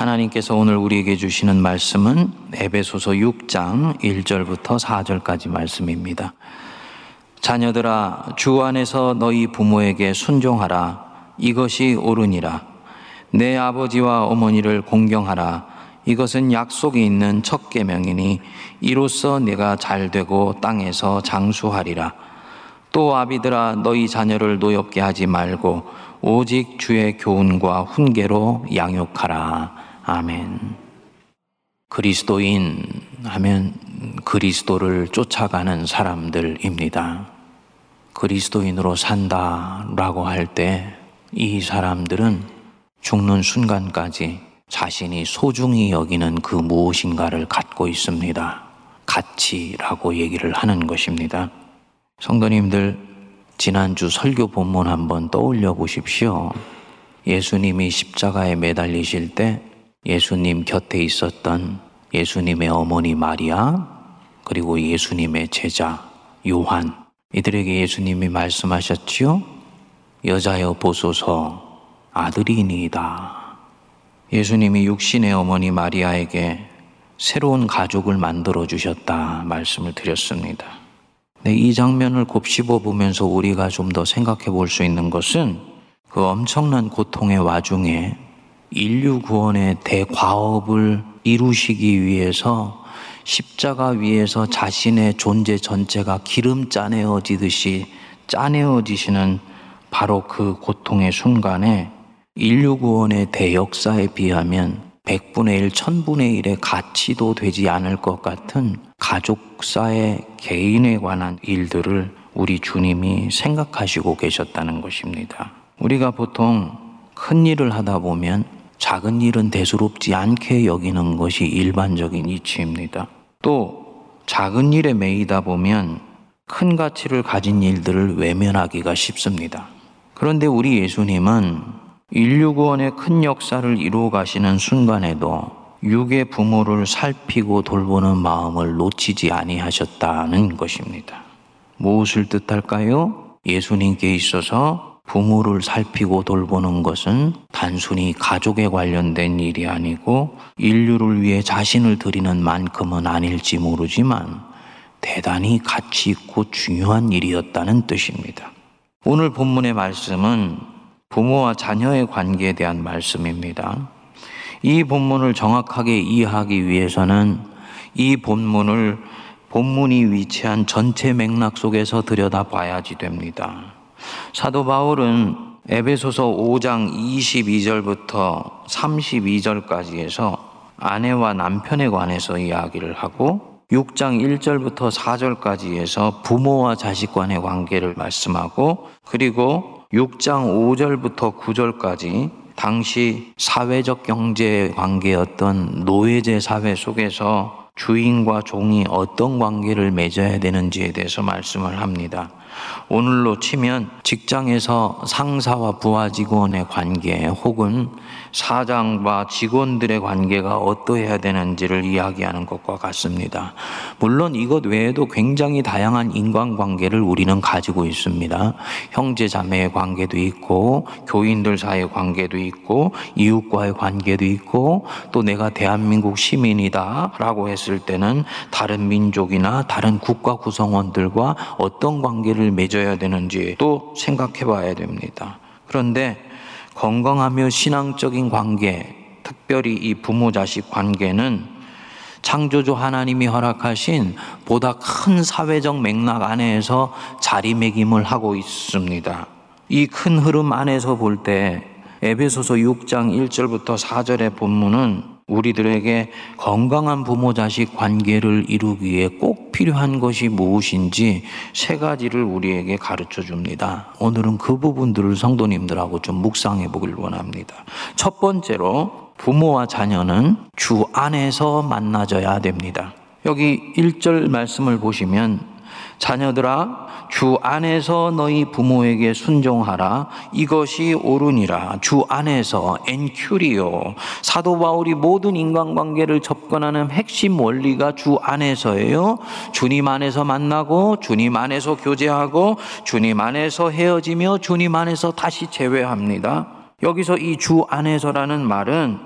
하나님께서 오늘 우리에게 주시는 말씀은 에베소서 6장 1절부터 4절까지 말씀입니다. 자녀들아 주 안에서 너희 부모에게 순종하라. 이것이 옳으니라. 내 아버지와 어머니를 공경하라. 이것은 약속이 있는 첫 계명이니 이로써 내가 잘 되고 땅에서 장수하리라. 또 아비들아 너희 자녀를 노엽게 하지 말고 오직 주의 교훈과 훈계로 양육하라 아멘. 그리스도인 하면 그리스도를 쫓아가는 사람들입니다. 그리스도인으로 산다라고 할 때 이 사람들은 죽는 순간까지 자신이 소중히 여기는 그 무엇인가를 갖고 있습니다. 가치라고 얘기를 하는 것입니다. 성도님들, 지난주 설교 본문 한번 떠올려 보십시오. 예수님이 십자가에 매달리실 때 예수님 곁에 있었던 예수님의 어머니 마리아, 그리고 예수님의 제자 요한, 이들에게 예수님이 말씀하셨지요? 여자여 보소서 아들이니이다. 예수님이 육신의 어머니 마리아에게 새로운 가족을 만들어 주셨다 말씀을 드렸습니다. 네, 이 장면을 곱씹어 보면서 우리가 좀 더 생각해 볼 수 있는 것은 그 엄청난 고통의 와중에 인류 구원의 대과업을 이루시기 위해서 십자가 위에서 자신의 존재 전체가 기름 짜내어지듯이 짜내어지시는 바로 그 고통의 순간에 인류 구원의 대역사에 비하면 100분의 1, 1000분의 1의 가치도 되지 않을 것 같은 가족사의 개인에 관한 일들을 우리 주님이 생각하시고 계셨다는 것입니다. 우리가 보통 큰 일을 하다 보면 작은 일은 대수롭지 않게 여기는 것이 일반적인 이치입니다. 또 작은 일에 매이다 보면 큰 가치를 가진 일들을 외면하기가 쉽습니다. 그런데 우리 예수님은 인류 구원의 큰 역사를 이루어 가시는 순간에도 육의 부모를 살피고 돌보는 마음을 놓치지 아니하셨다는 것입니다. 무엇을 뜻할까요? 예수님께 있어서 부모를 살피고 돌보는 것은 단순히 가족에 관련된 일이 아니고 인류를 위해 자신을 드리는 만큼은 아닐지 모르지만 대단히 가치 있고 중요한 일이었다는 뜻입니다. 오늘 본문의 말씀은 부모와 자녀의 관계에 대한 말씀입니다. 이 본문을 정확하게 이해하기 위해서는 이 본문을 본문이 위치한 전체 맥락 속에서 들여다봐야지 됩니다. 사도 바울은 에베소서 5장 22절부터 32절까지 해서 아내와 남편에 관해서 이야기를 하고 6장 1절부터 4절까지 해서 부모와 자식 간의 관계를 말씀하고 그리고 6장 5절부터 9절까지 당시 사회적 경제 관계였던 노예제 사회 속에서 주인과 종이 어떤 관계를 맺어야 되는지에 대해서 말씀을 합니다. 오늘로 치면 직장에서 상사와 부하 직원의 관계 혹은 사장과 직원들의 관계가 어떠해야 되는지를 이야기하는 것과 같습니다. 물론 이것 외에도 굉장히 다양한 인간관계를 우리는 가지고 있습니다. 형제 자매의 관계도 있고 교인들 사이의 관계도 있고 이웃과의 관계도 있고 또 내가 대한민국 시민이다라고 했을 때는 다른 민족이나 다른 국가 구성원들과 어떤 관계를 맺어야 되는지 또 생각해 봐야 됩니다. 그런데 건강하며 신앙적인 관계, 특별히 이 부모 자식 관계는 창조주 하나님이 허락하신 보다 큰 사회적 맥락 안에서 자리매김을 하고 있습니다. 이 큰 흐름 안에서 볼 때 에베소서 6장 1절부터 4절의 본문은 우리들에게 건강한 부모 자식 관계를 이루기 위해 꼭 필요한 것이 무엇인지 세 가지를 우리에게 가르쳐 줍니다. 오늘은 그 부분들을 성도님들하고 좀 묵상해 보길 원합니다. 첫 번째로 부모와 자녀는 주 안에서 만나져야 됩니다. 여기 1절 말씀을 보시면 자녀들아 주 안에서 너희 부모에게 순종하라. 이것이 옳으니라. 주 안에서 엔큐리오. 사도 바울이 모든 인간관계를 접근하는 핵심 원리가 주 안에서예요. 주님 안에서 만나고 주님 안에서 교제하고 주님 안에서 헤어지며 주님 안에서 다시 재회합니다. 여기서 이 주 안에서라는 말은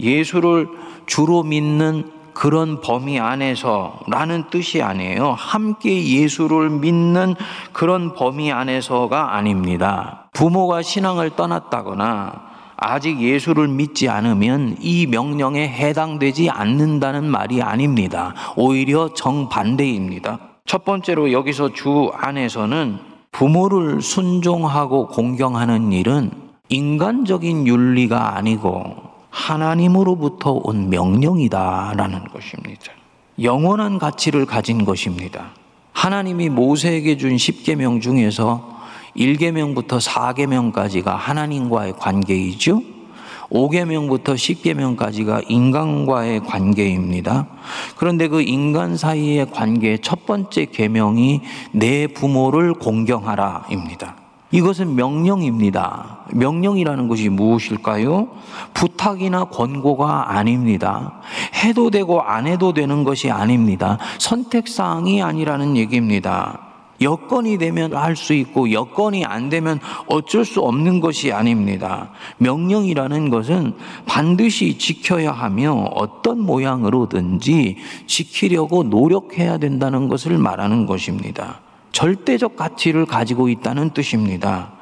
예수를 주로 믿는 그런 범위 안에서 라는 뜻이 아니에요. 함께 예수를 믿는 그런 범위 안에서가 아닙니다. 부모가 신앙을 떠났다거나 아직 예수를 믿지 않으면 이 명령에 해당되지 않는다는 말이 아닙니다. 오히려 정반대입니다. 첫 번째로 여기서 주 안에서는 부모를 순종하고 공경하는 일은 인간적인 윤리가 아니고 하나님으로부터 온 명령이다라는 것입니다. 영원한 가치를 가진 것입니다. 하나님이 모세에게 준 10계명 중에서 1계명부터 4계명까지가 하나님과의 관계이죠. 5계명부터 10계명까지가 인간과의 관계입니다. 그런데 그 인간 사이의 관계의 첫 번째 계명이 내 부모를 공경하라입니다. 이것은 명령입니다. 명령이라는 것이 무엇일까요? 부탁이나 권고가 아닙니다. 해도 되고 안 해도 되는 것이 아닙니다. 선택사항이 아니라는 얘기입니다. 여건이 되면 할 수 있고 여건이 안 되면 어쩔 수 없는 것이 아닙니다. 명령이라는 것은 반드시 지켜야 하며 어떤 모양으로든지 지키려고 노력해야 된다는 것을 말하는 것입니다. 절대적 가치를 가지고 있다는 뜻입니다.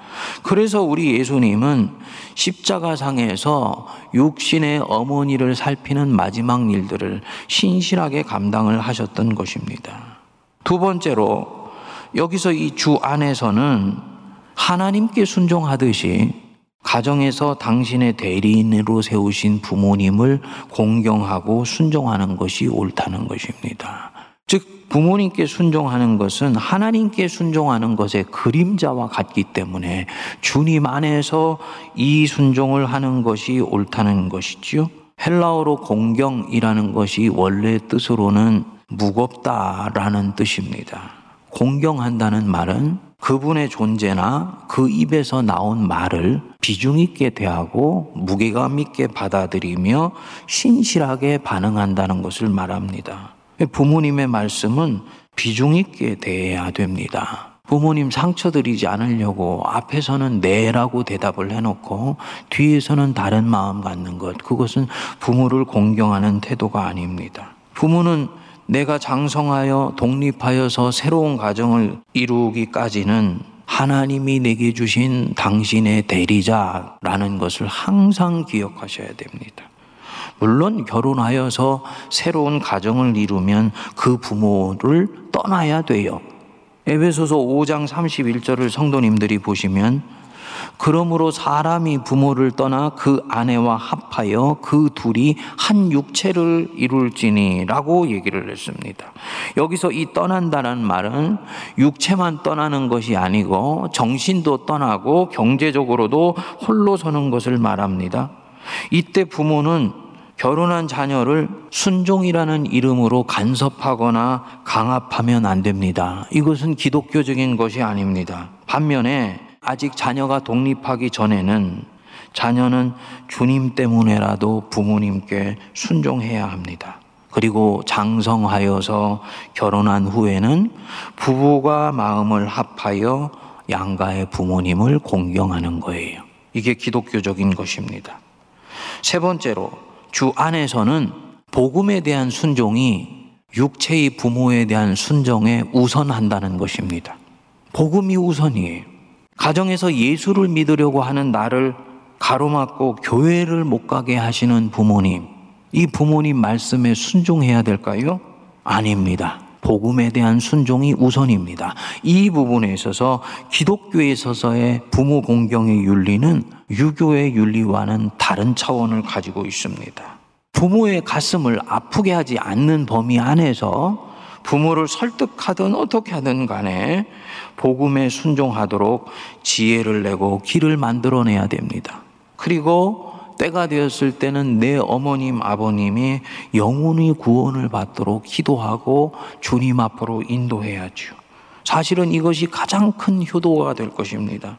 그래서 우리 예수님은 십자가상에서 육신의 어머니를 살피는 마지막 일들을 신실하게 감당을 하셨던 것입니다. 두 번째로 여기서 이 주 안에서는 하나님께 순종하듯이 가정에서 당신의 대리인으로 세우신 부모님을 공경하고 순종하는 것이 옳다는 것입니다. 즉, 부모님께 순종하는 것은 하나님께 순종하는 것의 그림자와 같기 때문에 주님 안에서 이 순종을 하는 것이 옳다는 것이지요. 헬라어로 공경이라는 것이 원래 뜻으로는 무겁다라는 뜻입니다. 공경한다는 말은 그분의 존재나 그 입에서 나온 말을 비중 있게 대하고 무게감 있게 받아들이며 신실하게 반응한다는 것을 말합니다. 부모님의 말씀은 비중 있게 대해야 됩니다. 부모님 상처 드리지 않으려고 앞에서는 네라고 대답을 해놓고 뒤에서는 다른 마음 갖는 것. 그것은 부모를 공경하는 태도가 아닙니다. 부모는 내가 장성하여 독립하여서 새로운 가정을 이루기까지는 하나님이 내게 주신 당신의 대리자라는 것을 항상 기억하셔야 됩니다. 물론 결혼하여서 새로운 가정을 이루면 그 부모를 떠나야 돼요. 에베소서 5장 31절을 성도님들이 보시면 그러므로 사람이 부모를 떠나 그 아내와 합하여 그 둘이 한 육체를 이룰지니라고 얘기를 했습니다. 여기서 이 떠난다는 말은 육체만 떠나는 것이 아니고 정신도 떠나고 경제적으로도 홀로 서는 것을 말합니다. 이때 부모는 결혼한 자녀를 순종이라는 이름으로 간섭하거나 강압하면 안 됩니다. 이것은 기독교적인 것이 아닙니다. 반면에 아직 자녀가 독립하기 전에는 자녀는 주님 때문에라도 부모님께 순종해야 합니다. 그리고 장성하여서 결혼한 후에는 부부가 마음을 합하여 양가의 부모님을 공경하는 거예요. 이게 기독교적인 것입니다. 세 번째로 주 안에서는 복음에 대한 순종이 육체의 부모에 대한 순종에 우선한다는 것입니다. 복음이 우선이에요. 가정에서 예수를 믿으려고 하는 나를 가로막고 교회를 못 가게 하시는 부모님, 이 부모님 말씀에 순종해야 될까요? 아닙니다. 복음에 대한 순종이 우선입니다. 이 부분에 있어서 기독교에 있어서의 부모 공경의 윤리는 유교의 윤리와는 다른 차원을 가지고 있습니다. 부모의 가슴을 아프게 하지 않는 범위 안에서 부모를 설득하든 어떻게 하든 간에 복음에 순종하도록 지혜를 내고 길을 만들어내야 됩니다. 그리고 때가 되었을 때는 내 어머님, 아버님이 영혼의 구원을 받도록 기도하고 주님 앞으로 인도해야죠. 사실은 이것이 가장 큰 효도가 될 것입니다.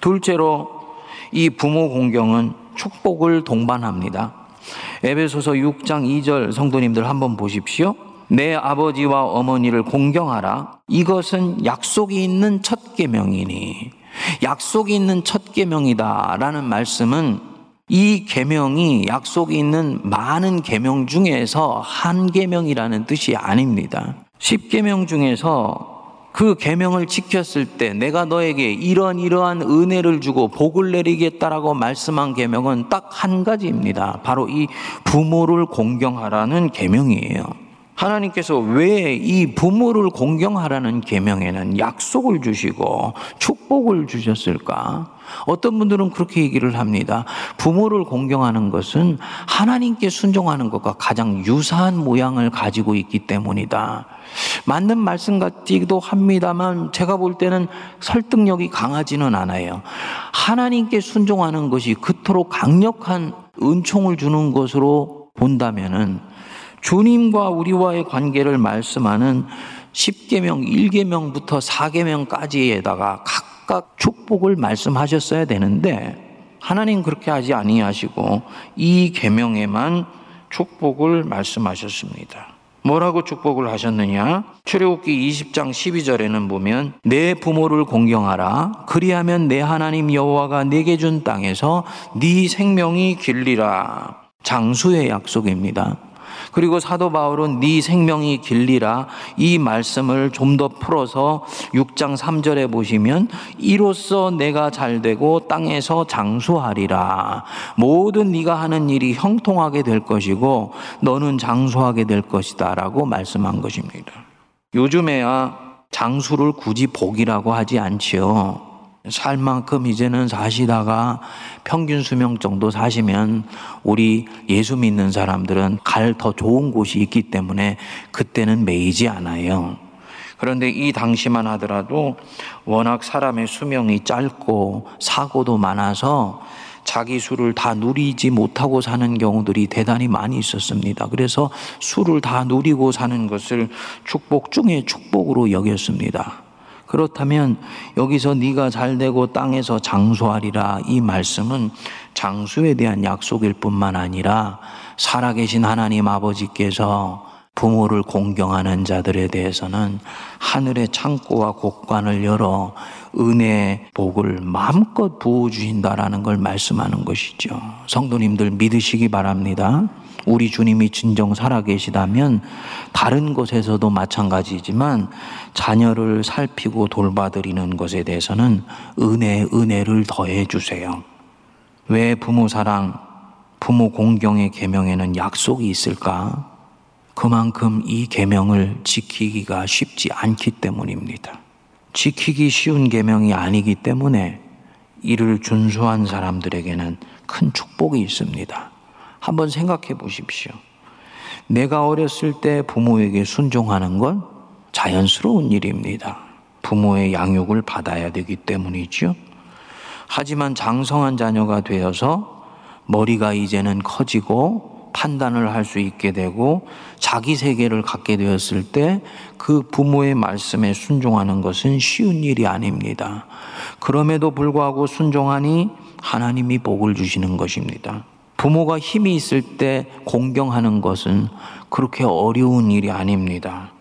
둘째로 이 부모 공경은 축복을 동반합니다. 에베소서 6장 2절 성도님들 한번 보십시오. 내 아버지와 어머니를 공경하라. 이것은 약속이 있는 첫 계명이니 약속이 있는 첫 계명이다라는 말씀은 이 계명이 약속이 있는 많은 계명 중에서 한 계명이라는 뜻이 아닙니다. 10계명 중에서 그 계명을 지켰을 때 내가 너에게 이런 이러한 은혜를 주고 복을 내리겠다라고 말씀한 계명은 딱 한 가지입니다. 바로 이 부모를 공경하라는 계명이에요. 하나님께서 왜 이 부모를 공경하라는 계명에는 약속을 주시고 축복을 주셨을까? 어떤 분들은 그렇게 얘기를 합니다. 부모를 공경하는 것은 하나님께 순종하는 것과 가장 유사한 모양을 가지고 있기 때문이다. 맞는 말씀 같기도 합니다만 제가 볼 때는 설득력이 강하지는 않아요. 하나님께 순종하는 것이 그토록 강력한 은총을 주는 것으로 본다면은 주님과 우리와의 관계를 말씀하는 10계명, 1계명부터 4계명까지에다가 각 각 축복을 말씀하셨어야 되는데 하나님 그렇게 하지 아니하시고 이 계명에만 축복을 말씀하셨습니다. 뭐라고 축복을 하셨느냐? 출애굽기 20장 12절에는 보면 내 부모를 공경하라 그리하면 내 하나님 여호와가 내게 준 땅에서 네 생명이 길리라. 장수의 약속입니다. 그리고 사도 바울은 네 생명이 길리라 이 말씀을 좀 더 풀어서 6장 3절에 보시면 이로써 내가 잘 되고 땅에서 장수하리라 모든 네가 하는 일이 형통하게 될 것이고 너는 장수하게 될 것이다라고 말씀한 것입니다. 요즘에야 장수를 굳이 복이라고 하지 않지요. 살 만큼 이제는 사시다가 평균 수명 정도 사시면 우리 예수 믿는 사람들은 갈 더 좋은 곳이 있기 때문에 그때는 매이지 않아요. 그런데 이 당시만 하더라도 워낙 사람의 수명이 짧고 사고도 많아서 자기 수를 다 누리지 못하고 사는 경우들이 대단히 많이 있었습니다. 그래서 수를 다 누리고 사는 것을 축복 중에 축복으로 여겼습니다. 그렇다면 여기서 네가 잘 되고 땅에서 장수하리라 이 말씀은 장수에 대한 약속일 뿐만 아니라 살아계신 하나님 아버지께서 부모를 공경하는 자들에 대해서는 하늘의 창고와 곡관을 열어 은혜의 복을 마음껏 부어주신다라는 걸 말씀하는 것이죠. 성도님들 믿으시기 바랍니다. 우리 주님이 진정 살아계시다면 다른 곳에서도 마찬가지지만 자녀를 살피고 돌봐드리는 것에 대해서는 은혜, 은혜를 더해 주세요. 왜 부모 사랑, 부모 공경의 계명에는 약속이 있을까? 그만큼 이 계명을 지키기가 쉽지 않기 때문입니다. 지키기 쉬운 계명이 아니기 때문에 이를 준수한 사람들에게는 큰 축복이 있습니다. 한번 생각해 보십시오. 내가 어렸을 때 부모에게 순종하는 건 자연스러운 일입니다. 부모의 양육을 받아야 되기 때문이죠. 하지만 장성한 자녀가 되어서 머리가 이제는 커지고 판단을 할 수 있게 되고 자기 세계를 갖게 되었을 때 그 부모의 말씀에 순종하는 것은 쉬운 일이 아닙니다. 그럼에도 불구하고 순종하니 하나님이 복을 주시는 것입니다. 부모가 힘이 있을 때 공경하는 것은 그렇게 어려운 일이 아닙니다.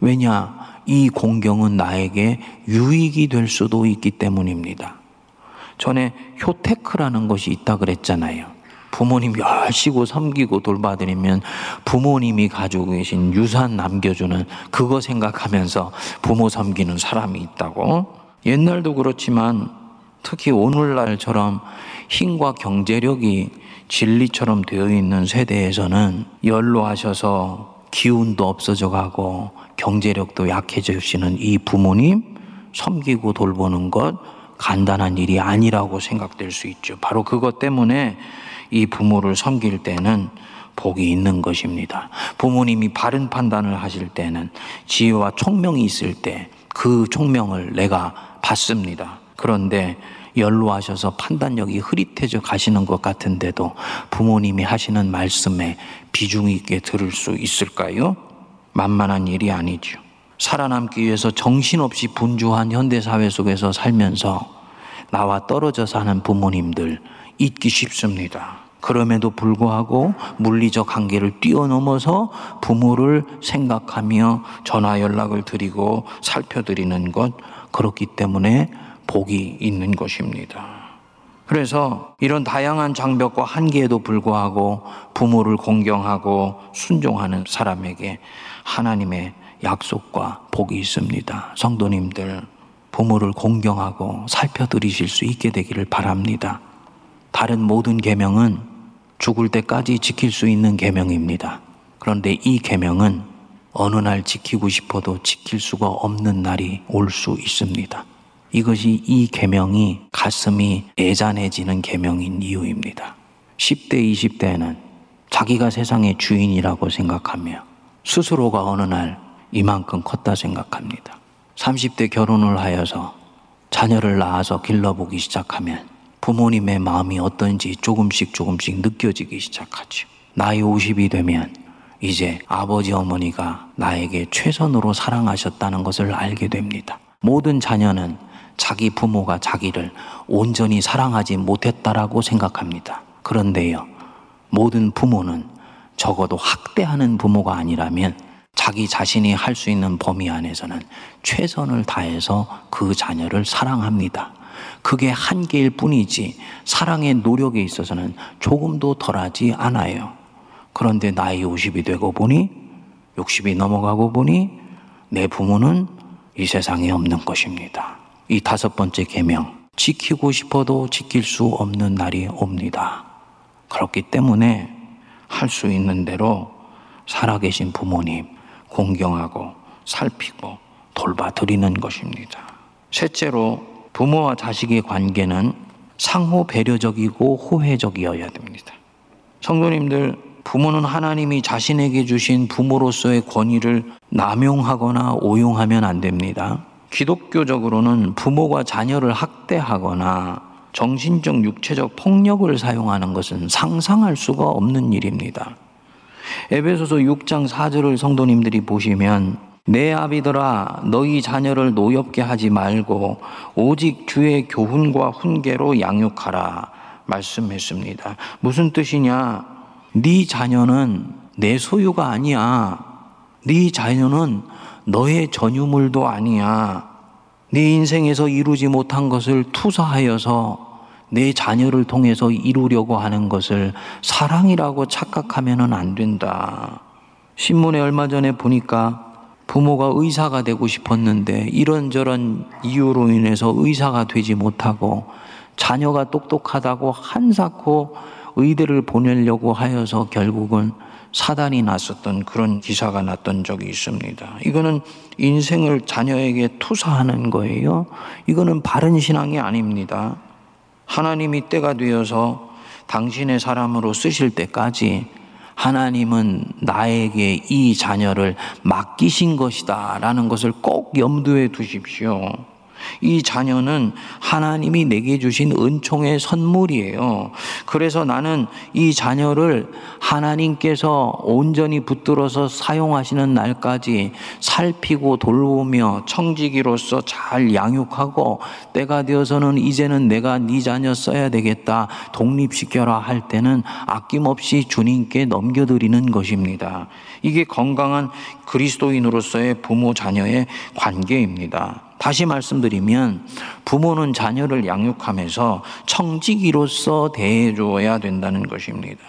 왜냐? 이 공경은 나에게 유익이 될 수도 있기 때문입니다. 전에 효테크라는 것이 있다 그랬잖아요. 부모님 열시고 섬기고 돌봐드리면 부모님이 가지고 계신 유산 남겨주는 그거 생각하면서 부모 섬기는 사람이 있다고. 옛날도 그렇지만 특히 오늘날처럼 힘과 경제력이 진리처럼 되어 있는 세대에서는 연로하셔서 기운도 없어져 가고 경제력도 약해지시는 이 부모님 섬기고 돌보는 것 간단한 일이 아니라고 생각될 수 있죠. 바로 그것 때문에 이 부모를 섬길 때는 복이 있는 것입니다. 부모님이 바른 판단을 하실 때는 지혜와 총명이 있을 때 그 총명을 내가 받습니다. 그런데 연로하셔서 판단력이 흐릿해져 가시는 것 같은데도 부모님이 하시는 말씀에 비중 있게 들을 수 있을까요? 만만한 일이 아니죠. 살아남기 위해서 정신없이 분주한 현대사회 속에서 살면서 나와 떨어져 사는 부모님들 잊기 쉽습니다. 그럼에도 불구하고 물리적 한계를 뛰어넘어서 부모를 생각하며 전화 연락을 드리고 살펴드리는 것 그렇기 때문에 복이 있는 것입니다. 그래서 이런 다양한 장벽과 한계에도 불구하고 부모를 공경하고 순종하는 사람에게 하나님의 약속과 복이 있습니다. 성도님들, 부모를 공경하고 살펴드리실 수 있게 되기를 바랍니다. 다른 모든 계명은 죽을 때까지 지킬 수 있는 계명입니다. 그런데 이 계명은 어느 날 지키고 싶어도 지킬 수가 없는 날이 올 수 있습니다. 이것이 이 계명이 가슴이 애잔해지는 계명인 이유입니다. 10대, 20대는 자기가 세상의 주인이라고 생각하며 스스로가 어느 날 이만큼 컸다 생각합니다. 30대 결혼을 하여서 자녀를 낳아서 길러보기 시작하면 부모님의 마음이 어떤지 조금씩 조금씩 느껴지기 시작하죠. 나이 50이 되면 이제 아버지 어머니가 나에게 최선으로 사랑하셨다는 것을 알게 됩니다. 모든 자녀는 자기 부모가 자기를 온전히 사랑하지 못했다라고 생각합니다. 그런데요, 모든 부모는 적어도 학대하는 부모가 아니라면 자기 자신이 할 수 있는 범위 안에서는 최선을 다해서 그 자녀를 사랑합니다. 그게 한계일 뿐이지 사랑의 노력에 있어서는 조금도 덜하지 않아요. 그런데 나이 50이 되고 보니 60이 넘어가고 보니 내 부모는 이 세상에 없는 것입니다. 이 다섯 번째 계명 지키고 싶어도 지킬 수 없는 날이 옵니다. 그렇기 때문에 할 수 있는 대로 살아계신 부모님 공경하고 살피고 돌봐드리는 것입니다. 셋째로 부모와 자식의 관계는 상호 배려적이고 호혜적이어야 됩니다. 성도님들, 부모는 하나님이 자신에게 주신 부모로서의 권위를 남용하거나 오용하면 안 됩니다. 기독교적으로는 부모가 자녀를 학대하거나 정신적, 육체적 폭력을 사용하는 것은 상상할 수가 없는 일입니다. 에베소서 6장 4절을 성도님들이 보시면 내 아비들아 너희 자녀를 노엽게 하지 말고 오직 주의 교훈과 훈계로 양육하라 말씀했습니다. 무슨 뜻이냐? 네 자녀는 내 소유가 아니야. 네 자녀는 너의 전유물도 아니야. 네 인생에서 이루지 못한 것을 투사하여서 내 자녀를 통해서 이루려고 하는 것을 사랑이라고 착각하면 안 된다. 신문에 얼마 전에 보니까 부모가 의사가 되고 싶었는데 이런저런 이유로 인해서 의사가 되지 못하고 자녀가 똑똑하다고 한사코 의대를 보내려고 하여서 결국은 사단이 났었던 그런 기사가 났던 적이 있습니다. 이거는 인생을 자녀에게 투사하는 거예요. 이거는 바른 신앙이 아닙니다. 하나님이 때가 되어서 당신의 사람으로 쓰실 때까지 하나님은 나에게 이 자녀를 맡기신 것이다 라는 것을 꼭 염두에 두십시오. 이 자녀는 하나님이 내게 주신 은총의 선물이에요. 그래서 나는 이 자녀를 하나님께서 온전히 붙들어서 사용하시는 날까지 살피고 돌보며 청지기로서 잘 양육하고 때가 되어서는 이제는 내가 네 자녀 써야 되겠다 독립시켜라 할 때는 아낌없이 주님께 넘겨드리는 것입니다. 이게 건강한 그리스도인으로서의 부모 자녀의 관계입니다. 다시 말씀드리면 부모는 자녀를 양육하면서 청지기로서 대해줘야 된다는 것입니다.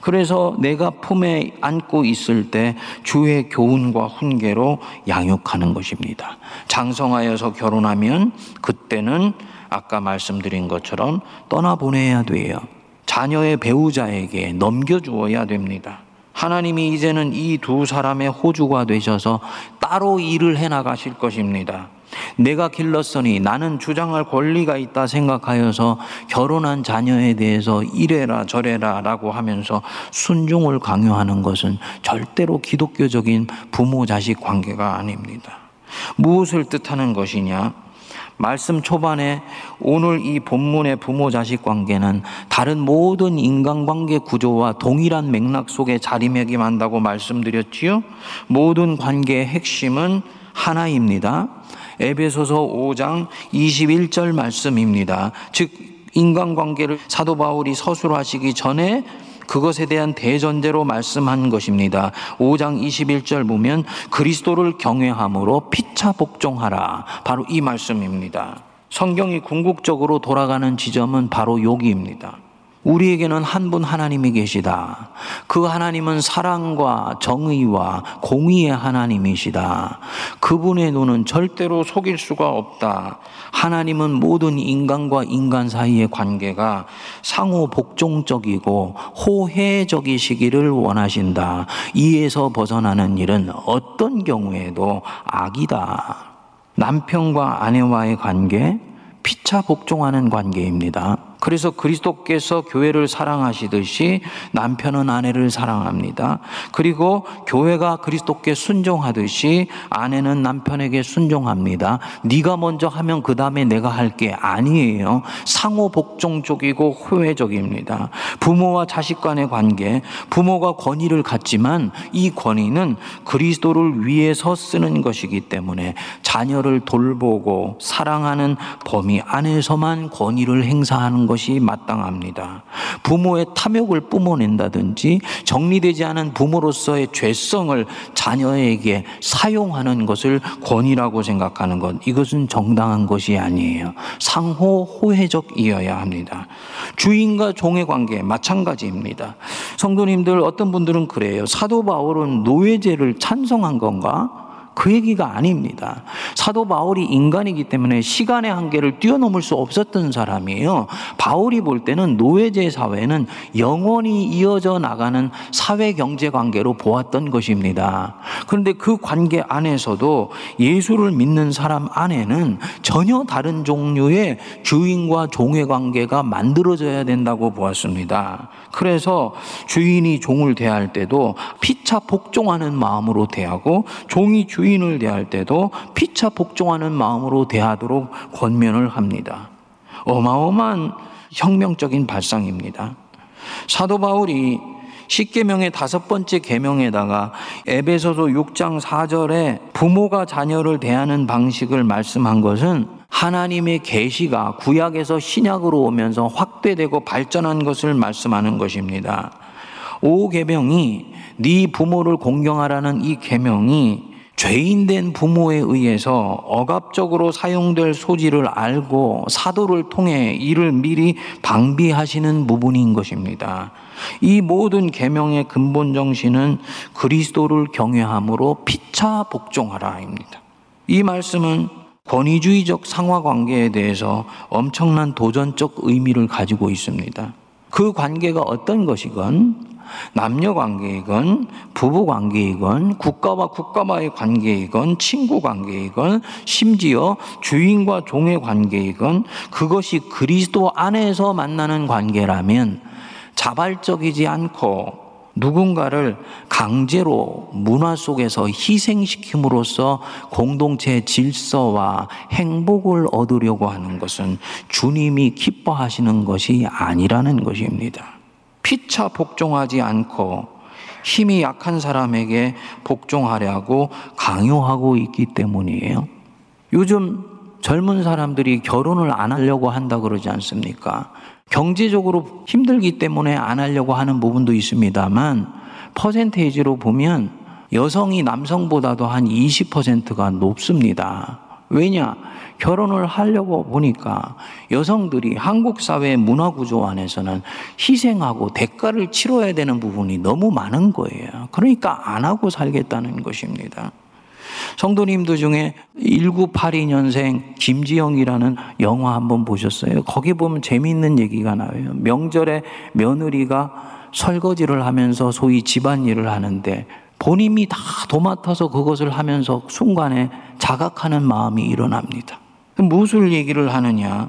그래서 내가 품에 안고 있을 때 주의 교훈과 훈계로 양육하는 것입니다. 장성하여서 결혼하면 그때는 아까 말씀드린 것처럼 떠나보내야 돼요. 자녀의 배우자에게 넘겨주어야 됩니다. 하나님이 이제는 이 두 사람의 호주가 되셔서 따로 일을 해 나가실 것입니다. 내가 길렀으니 나는 주장할 권리가 있다 생각하여서 결혼한 자녀에 대해서 이래라 저래라 라고 하면서 순종을 강요하는 것은 절대로 기독교적인 부모 자식 관계가 아닙니다. 무엇을 뜻하는 것이냐? 말씀 초반에 오늘 이 본문의 부모 자식 관계는 다른 모든 인간관계 구조와 동일한 맥락 속에 자리매김한다고 말씀드렸지요. 모든 관계의 핵심은 하나입니다. 에베소서 5장 21절 말씀입니다. 즉 인간관계를 사도 바울이 서술하시기 전에 그것에 대한 대전제로 말씀한 것입니다. 5장 21절 보면 그리스도를 경외함으로 피차 복종하라. 바로 이 말씀입니다. 성경이 궁극적으로 돌아가는 지점은 바로 여기입니다. 우리에게는 한 분 하나님이 계시다. 그 하나님은 사랑과 정의와 공의의 하나님이시다. 그분의 눈은 절대로 속일 수가 없다. 하나님은 모든 인간과 인간 사이의 관계가 상호 복종적이고 호혜적이시기를 원하신다. 이에서 벗어나는 일은 어떤 경우에도 악이다. 남편과 아내와의 관계, 피차 복종하는 관계입니다. 그래서 그리스도께서 교회를 사랑하시듯이 남편은 아내를 사랑합니다. 그리고 교회가 그리스도께 순종하듯이 아내는 남편에게 순종합니다. 네가 먼저 하면 그 다음에 내가 할 게 아니에요. 상호 복종적이고 호혜적입니다. 부모와 자식 간의 관계, 부모가 권위를 갖지만 이 권위는 그리스도를 위해서 쓰는 것이기 때문에 자녀를 돌보고 사랑하는 범위 안에서만 권위를 행사하는 것. 것이 마땅합니다. 부모의 탐욕을 뿜어낸다든지 정리되지 않은 부모로서의 죄성을 자녀에게 사용하는 것을 권위라고 생각하는 것, 이것은 정당한 것이 아니에요. 상호 호혜적이어야 합니다. 주인과 종의 관계 마찬가지입니다. 성도님들 어떤 분들은 그래요. 사도 바울은 노예제를 찬성한 건가? 그 얘기가 아닙니다. 사도 바울이 인간이기 때문에 시간의 한계를 뛰어넘을 수 없었던 사람이에요. 바울이 볼 때는 노예제 사회는 영원히 이어져 나가는 사회 경제 관계로 보았던 것입니다. 그런데 그 관계 안에서도 예수를 믿는 사람 안에는 전혀 다른 종류의 주인과 종의 관계가 만들어져야 된다고 보았습니다. 그래서 주인이 종을 대할 때도 피차 복종하는 마음으로 대하고 종이 주 주인을 대할 때도 피차 복종하는 마음으로 대하도록 권면을 합니다. 어마어마한 혁명적인 발상입니다. 사도 바울이 십계명의 다섯 번째 계명에다가 에베소서 6장 4절에 부모가 자녀를 대하는 방식을 말씀한 것은 하나님의 계시가 구약에서 신약으로 오면서 확대되고 발전한 것을 말씀하는 것입니다. 오 계명이 네 부모를 공경하라는 이 계명이 죄인된 부모에 의해서 억압적으로 사용될 소지를 알고 사도를 통해 이를 미리 방비하시는 부분인 것입니다. 이 모든 계명의 근본 정신은 그리스도를 경외함으로 피차 복종하라입니다. 이 말씀은 권위주의적 상하 관계에 대해서 엄청난 도전적 의미를 가지고 있습니다. 그 관계가 어떤 것이건 남녀 관계이건 부부 관계이건 국가와 국가와의 관계이건 친구 관계이건 심지어 주인과 종의 관계이건 그것이 그리스도 안에서 만나는 관계라면 자발적이지 않고 누군가를 강제로 문화 속에서 희생시킴으로써 공동체 질서와 행복을 얻으려고 하는 것은 주님이 기뻐하시는 것이 아니라는 것입니다. 피차 복종하지 않고 힘이 약한 사람에게 복종하려고 강요하고 있기 때문이에요. 요즘 젊은 사람들이 결혼을 안 하려고 한다 그러지 않습니까? 경제적으로 힘들기 때문에 안 하려고 하는 부분도 있습니다만 퍼센테이지로 보면 여성이 남성보다도 한 20%가 높습니다. 왜냐? 결혼을 하려고 보니까 여성들이 한국 사회의 문화 구조 안에서는 희생하고 대가를 치러야 되는 부분이 너무 많은 거예요. 그러니까 안 하고 살겠다는 것입니다. 성도님들 중에 1982년생 김지영이라는 영화 한번 보셨어요? 거기 보면 재미있는 얘기가 나와요. 명절에 며느리가 설거지를 하면서 소위 집안일을 하는데 본인이 다 도맡아서 그것을 하면서 순간에 자각하는 마음이 일어납니다. 무엇을 얘기를 하느냐?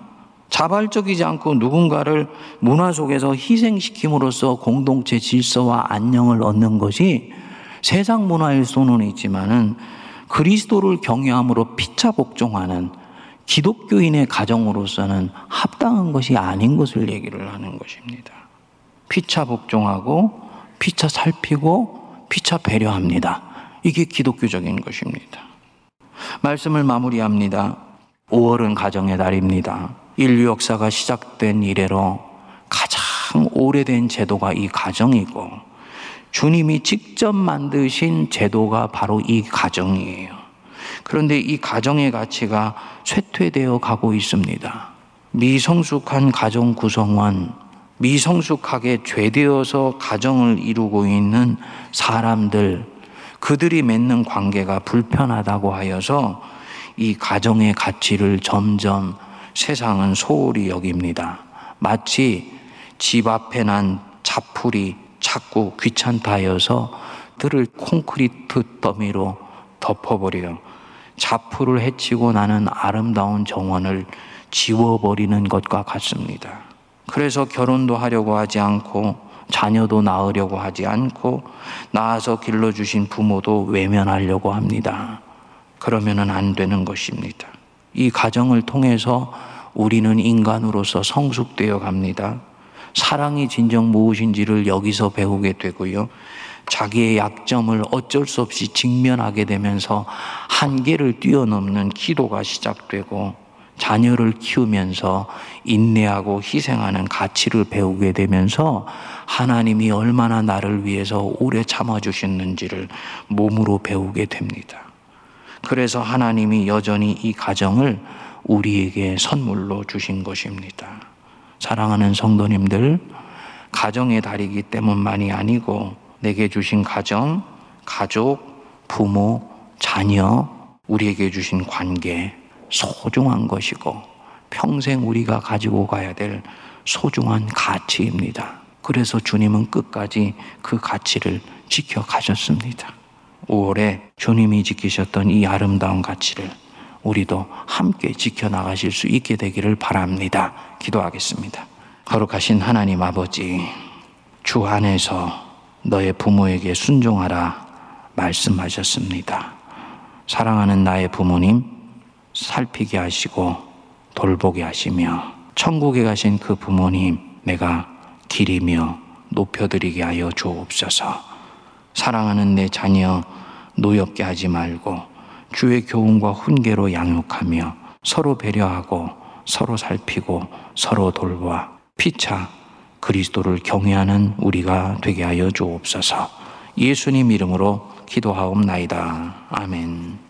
자발적이지 않고 누군가를 문화 속에서 희생시킴으로써 공동체 질서와 안녕을 얻는 것이 세상 문화일 수는 있지만은 그리스도를 경외함으로 피차 복종하는 기독교인의 가정으로서는 합당한 것이 아닌 것을 얘기를 하는 것입니다. 피차 복종하고 피차 살피고 피차 배려합니다. 이게 기독교적인 것입니다. 말씀을 마무리합니다. 5월은 가정의 달입니다. 인류 역사가 시작된 이래로 가장 오래된 제도가 이 가정이고 주님이 직접 만드신 제도가 바로 이 가정이에요. 그런데 이 가정의 가치가 쇠퇴되어 가고 있습니다. 미성숙한 가정 구성원, 미성숙하게 죄되어서 가정을 이루고 있는 사람들, 그들이 맺는 관계가 불편하다고 하여서 이 가정의 가치를 점점 세상은 소홀히 여깁니다. 마치 집 앞에 난 자풀이 자꾸 귀찮다 하여서 들을 콘크리트 더미로 덮어버려 자풀을 해치고 나는 아름다운 정원을 지워버리는 것과 같습니다. 그래서 결혼도 하려고 하지 않고 자녀도 낳으려고 하지 않고 낳아서 길러주신 부모도 외면하려고 합니다. 그러면은 안 되는 것입니다. 이 가정을 통해서 우리는 인간으로서 성숙되어 갑니다. 사랑이 진정 무엇인지를 여기서 배우게 되고요. 자기의 약점을 어쩔 수 없이 직면하게 되면서 한계를 뛰어넘는 기도가 시작되고 자녀를 키우면서 인내하고 희생하는 가치를 배우게 되면서 하나님이 얼마나 나를 위해서 오래 참아주셨는지를 몸으로 배우게 됩니다. 그래서 하나님이 여전히 이 가정을 우리에게 선물로 주신 것입니다. 사랑하는 성도님들, 가정의 달이기 때문만이 아니고 내게 주신 가정, 가족, 부모, 자녀, 우리에게 주신 관계, 소중한 것이고 평생 우리가 가지고 가야 될 소중한 가치입니다. 그래서 주님은 끝까지 그 가치를 지켜 가셨습니다. 5월에 주님이 지키셨던 이 아름다운 가치를 우리도 함께 지켜나가실 수 있게 되기를 바랍니다. 기도하겠습니다. 거룩하신 하나님 아버지, 주 안에서 너의 부모에게 순종하라 말씀하셨습니다. 사랑하는 나의 부모님, 살피게 하시고 돌보게 하시며 천국에 가신 그 부모님 내가 기리며 높여드리게 하여 주옵소서. 사랑하는 내 자녀 노엽게 하지 말고 주의 교훈과 훈계로 양육하며 서로 배려하고 서로 살피고 서로 돌보아 피차 그리스도를 경외하는 우리가 되게 하여 주옵소서. 예수님 이름으로 기도하옵나이다. 아멘.